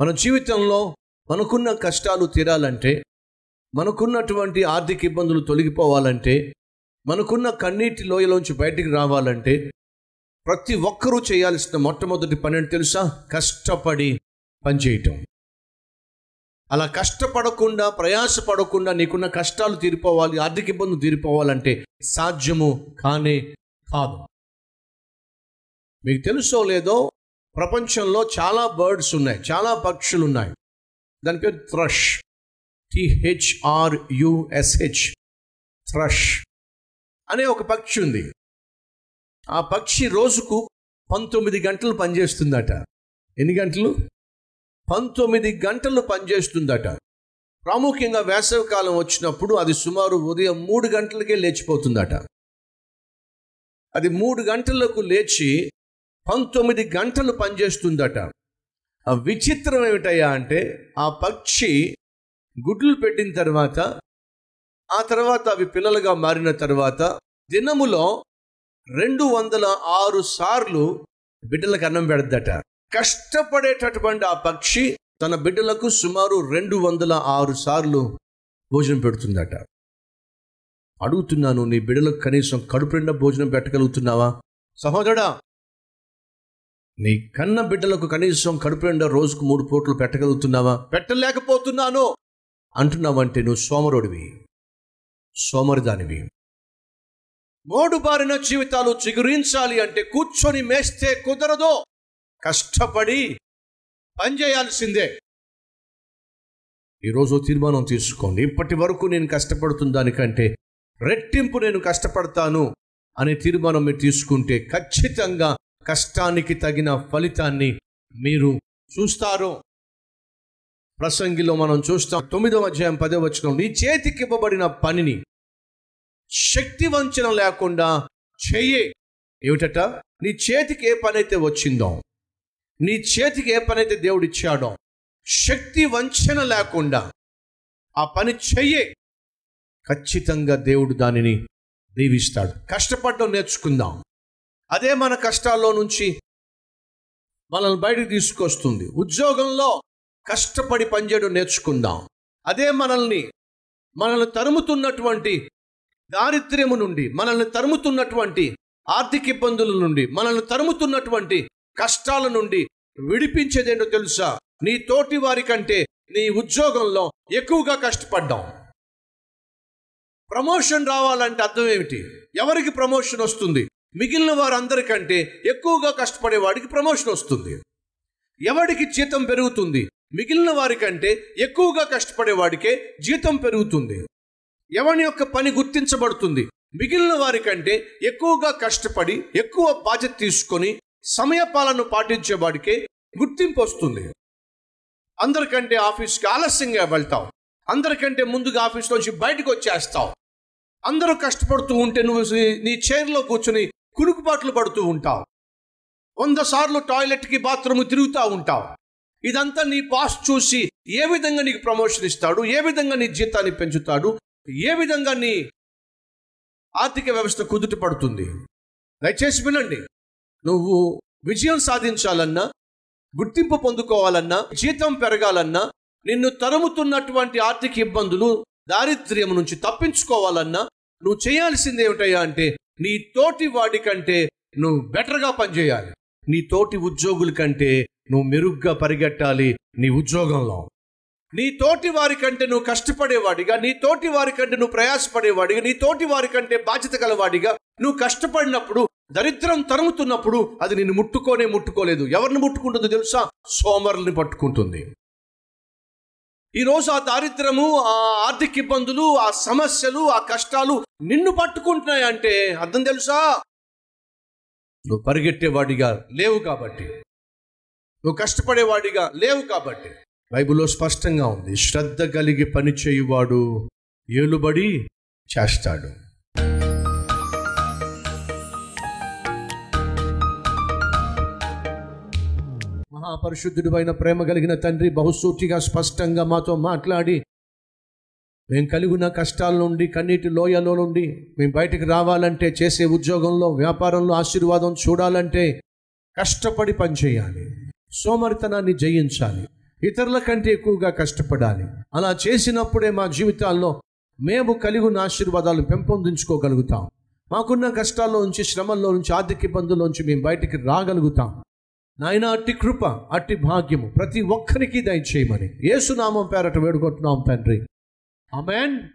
మన జీవితంలో మనకున్న కష్టాలు తీరాలంటే మనకున్నటువంటి ఆర్థిక ఇబ్బందులు తొలగిపోవాలంటే మనకున్న కన్నీటి లోయలోంచి బయటికి రావాలంటే ప్రతి ఒక్కరూ చేయాల్సిన మొట్టమొదటి పని తెలుసా? కష్టపడి పనిచేయటం అలా కష్టపడకుండా ప్రయాసపడకుండా నీకున్న కష్టాలు తీరిపోవాలి ఆర్థిక ఇబ్బందులు తీరిపోవాలంటే సాధ్యము కానే కాదు. మీకు తెలుసో లేదో ప్రపంచంలో చాలా బర్డ్స్ ఉన్నాయి చాలా పక్షులు ఉన్నాయి దాని పేరు థ్రష్. టిహెచ్ఆర్యుఎస్హెచ్ థ్రష్ అనే ఒక పక్షి ఉంది. ఆ పక్షి రోజుకు పంతొమ్మిది గంటలు పనిచేస్తుందట. ఎన్ని గంటలు? పంతొమ్మిది గంటలు పనిచేస్తుందట. ప్రాముఖ్యంగా వేసవికాలం వచ్చినప్పుడు అది సుమారు ఉదయం మూడు గంటలకే లేచిపోతుందట. అది మూడు గంటలకు లేచి పంతొమ్మిది గంటలు పనిచేస్తుందట. ఆ విచిత్రం ఏమిటయ్యా అంటే ఆ పక్షి గుడ్లు పెట్టిన తర్వాత ఆ తర్వాత అవి పిల్లలుగా మారిన తర్వాత దినములో రెండు వందల ఆరు సార్లు బిడ్డలకు అన్నం పెడద్దట. కష్టపడేటటువంటి ఆ పక్షి తన బిడ్డలకు సుమారు రెండు వందల ఆరు సార్లు భోజనం పెడుతుందట. అడుగుతున్నాను నీ బిడ్డలకు కనీసం కడుపు నిండా భోజనం పెట్టగలుగుతున్నావా? సహోదరా నీ కన్న బిడ్డలకు కనీసం కడుపు నిండా రోజుకు మూడు పూటలు పెట్టగలుగుతున్నావా? పెట్టలేకపోతున్నాను. అంటున్నావంటే నువ్వు సోమరుడివి. సోమరిదానివి. మోడు బారిన జీవితాలు చిగురించాలి అంటే కూర్చొని మేస్తే కుదరదు. కష్టపడి పనిచేయాల్సిందే ఈరోజు తీర్మానం తీసుకోండి. ఇప్పటి వరకు నేను కష్టపడుతున్న దానికంటే రెట్టింపు నేను కష్టపడతాను అనే తీర్మానం మీరు తీసుకుంటే ఖచ్చితంగా కష్టానికి తగిన ఫలితాన్ని మీరు చూస్తారు. ప్రసంగిలో మనం చూస్తాం తొమ్మిదవ అధ్యాయం పదే వచ్చిన నీ చేతికి ఇవ్వబడిన పనిని శక్తి వంచన లేకుండా చెయ్యి ఏమిటట? నీ చేతికి ఏ పని అయితే వచ్చిందో నీ చేతికి ఏ పని అయితే శక్తి వంచన లేకుండా ఆ పని చెయ్యి ఖచ్చితంగా దేవుడు దానిని దీవిస్తాడు. కష్టపడడం నేర్చుకుందాం. అదే మన కష్టాల్లో నుంచి మనల్ని బయటకు తీసుకొస్తుంది. ఉద్యోగంలో కష్టపడి పనిచేయడం నేర్చుకుందాం. అదే మనల్ని మనల్ని తరుముతున్నటువంటి దారిద్ర్యము నుండి మనల్ని తరుముతున్నటువంటి ఆర్థిక ఇబ్బందుల నుండి మనల్ని తరుముతున్నటువంటి కష్టాల నుండి విడిపించేదేంటో తెలుసా? నీ తోటి వారి కంటే నీ ఉద్యోగంలో ఎక్కువగా కష్టపడ్డాం. ప్రమోషన్ రావాలంటే అర్థం ఏమిటి? ఎవరికి ప్రమోషన్ వస్తుంది? మిగిలిన వారందరికంటే ఎక్కువగా కష్టపడే వాడికి ప్రమోషన్ వస్తుంది. ఎవడికి జీతం పెరుగుతుంది? మిగిలిన వారికంటే ఎక్కువగా కష్టపడే వాడికే జీతం పెరుగుతుంది. ఎవని యొక్క పని గుర్తించబడుతుంది? మిగిలిన వారికంటే ఎక్కువగా కష్టపడి ఎక్కువ బాధ్యత తీసుకొని సమయపాలను పాటించేవాడికే గుర్తింపు వస్తుంది. అందరికంటే ఆఫీస్కి ఆలస్యంగా వెళ్తావు. అందరికంటే ముందుగా ఆఫీస్ నుంచి బయటకు వచ్చేస్తావు. అందరూ కష్టపడుతూ ఉంటే నువ్వు నీ చైర్లో కూర్చుని కునుకుపాట్లు పడుతూ ఉంటావు. వంద సార్లు టాయిలెట్కి బాత్రూమ్ తిరుగుతూ ఉంటావు. ఇదంతా నీ బాస్ చూసి ఏ విధంగా నీకు ప్రమోషన్ ఇస్తాడు? ఏ విధంగా నీ జీతాన్ని పెంచుతాడు? ఏ విధంగా నీ ఆర్థిక వ్యవస్థ కుదుట పడుతుంది? దయచేసి వినండి. నువ్వు విజయం సాధించాలన్నా గుర్తింపు పొందుకోవాలన్నా జీతం పెరగాలన్నా నిన్ను తరుముతున్నటువంటి ఆర్థిక ఇబ్బందులు దారిద్ర్యం నుంచి తప్పించుకోవాలన్నా నువ్వు చేయాల్సింది ఏమిటయ్యా అంటే నీ తోటి వాడి కంటే నువ్వు బెటర్గా పనిచేయాలి. నీ తోటి ఉద్యోగుల కంటే నువ్వు మెరుగ్గా పరిగెట్టాలి నీ ఉద్యోగంలో. నీ తోటి వారి కంటే నువ్వు కష్టపడేవాడిగా నీ తోటి వారి కంటే నువ్వు ప్రయాసపడేవాడిగా నీ తోటి వారి కంటే బాధ్యత గలవాడిగా నువ్వు కష్టపడినప్పుడు దరిద్రం తరుముతున్నప్పుడు అది నిన్ను ముట్టుకోనే ముట్టుకోలేదు. ఎవరిని ముట్టుకుంటుందో తెలుసా? సోమరుల్ని పట్టుకుంటుంది. ఈరోజు ఆ దారిద్రము ఆ ఆర్థిక ఇబ్బందులు ఆ సమస్యలు ఆ కష్టాలు నిన్ను పట్టుకుంటున్నాయి అంటే అర్థం తెలుసా? నువ్వు పరిగెట్టేవాడిగా లేవు కాబట్టి. నువ్వు కష్టపడేవాడిగా లేవు కాబట్టి. బైబిల్లో స్పష్టంగా ఉంది శ్రద్ధ కలిగి పని చేయువాడు ఏలుబడి చేస్తాడు. మహాపరిశుద్ధుడు అయిన ప్రేమ కలిగిన తండ్రి బహుసూటిగా స్పష్టంగా మాతో మాట్లాడి మేము కలిగి ఉన్న కష్టాల నుండి కన్నీటి లోయలో నుండి మేము బయటికి రావాలంటే చేసే ఉద్యోగంలో వ్యాపారంలో ఆశీర్వాదం చూడాలంటే కష్టపడి పనిచేయాలి సోమరితనాన్ని జయించాలి. ఇతరుల కంటే ఎక్కువగా కష్టపడాలి. అలా చేసినప్పుడే మా జీవితాల్లో మేము కలిగిన ఆశీర్వాదాలు పెంపొందించుకోగలుగుతాం. మాకున్న కష్టాల్లో నుంచి శ్రమల్లో నుంచి ఆర్థిక ఇబ్బందుల నుంచి మేము బయటికి రాగలుగుతాం. నాయన అట్టి కృప అట్టి భాగ్యము ప్రతి ఒక్కరికి దయచేయమని. యేసునామం పేరట వేడుకుంటున్నాం తండ్రి. అమెన్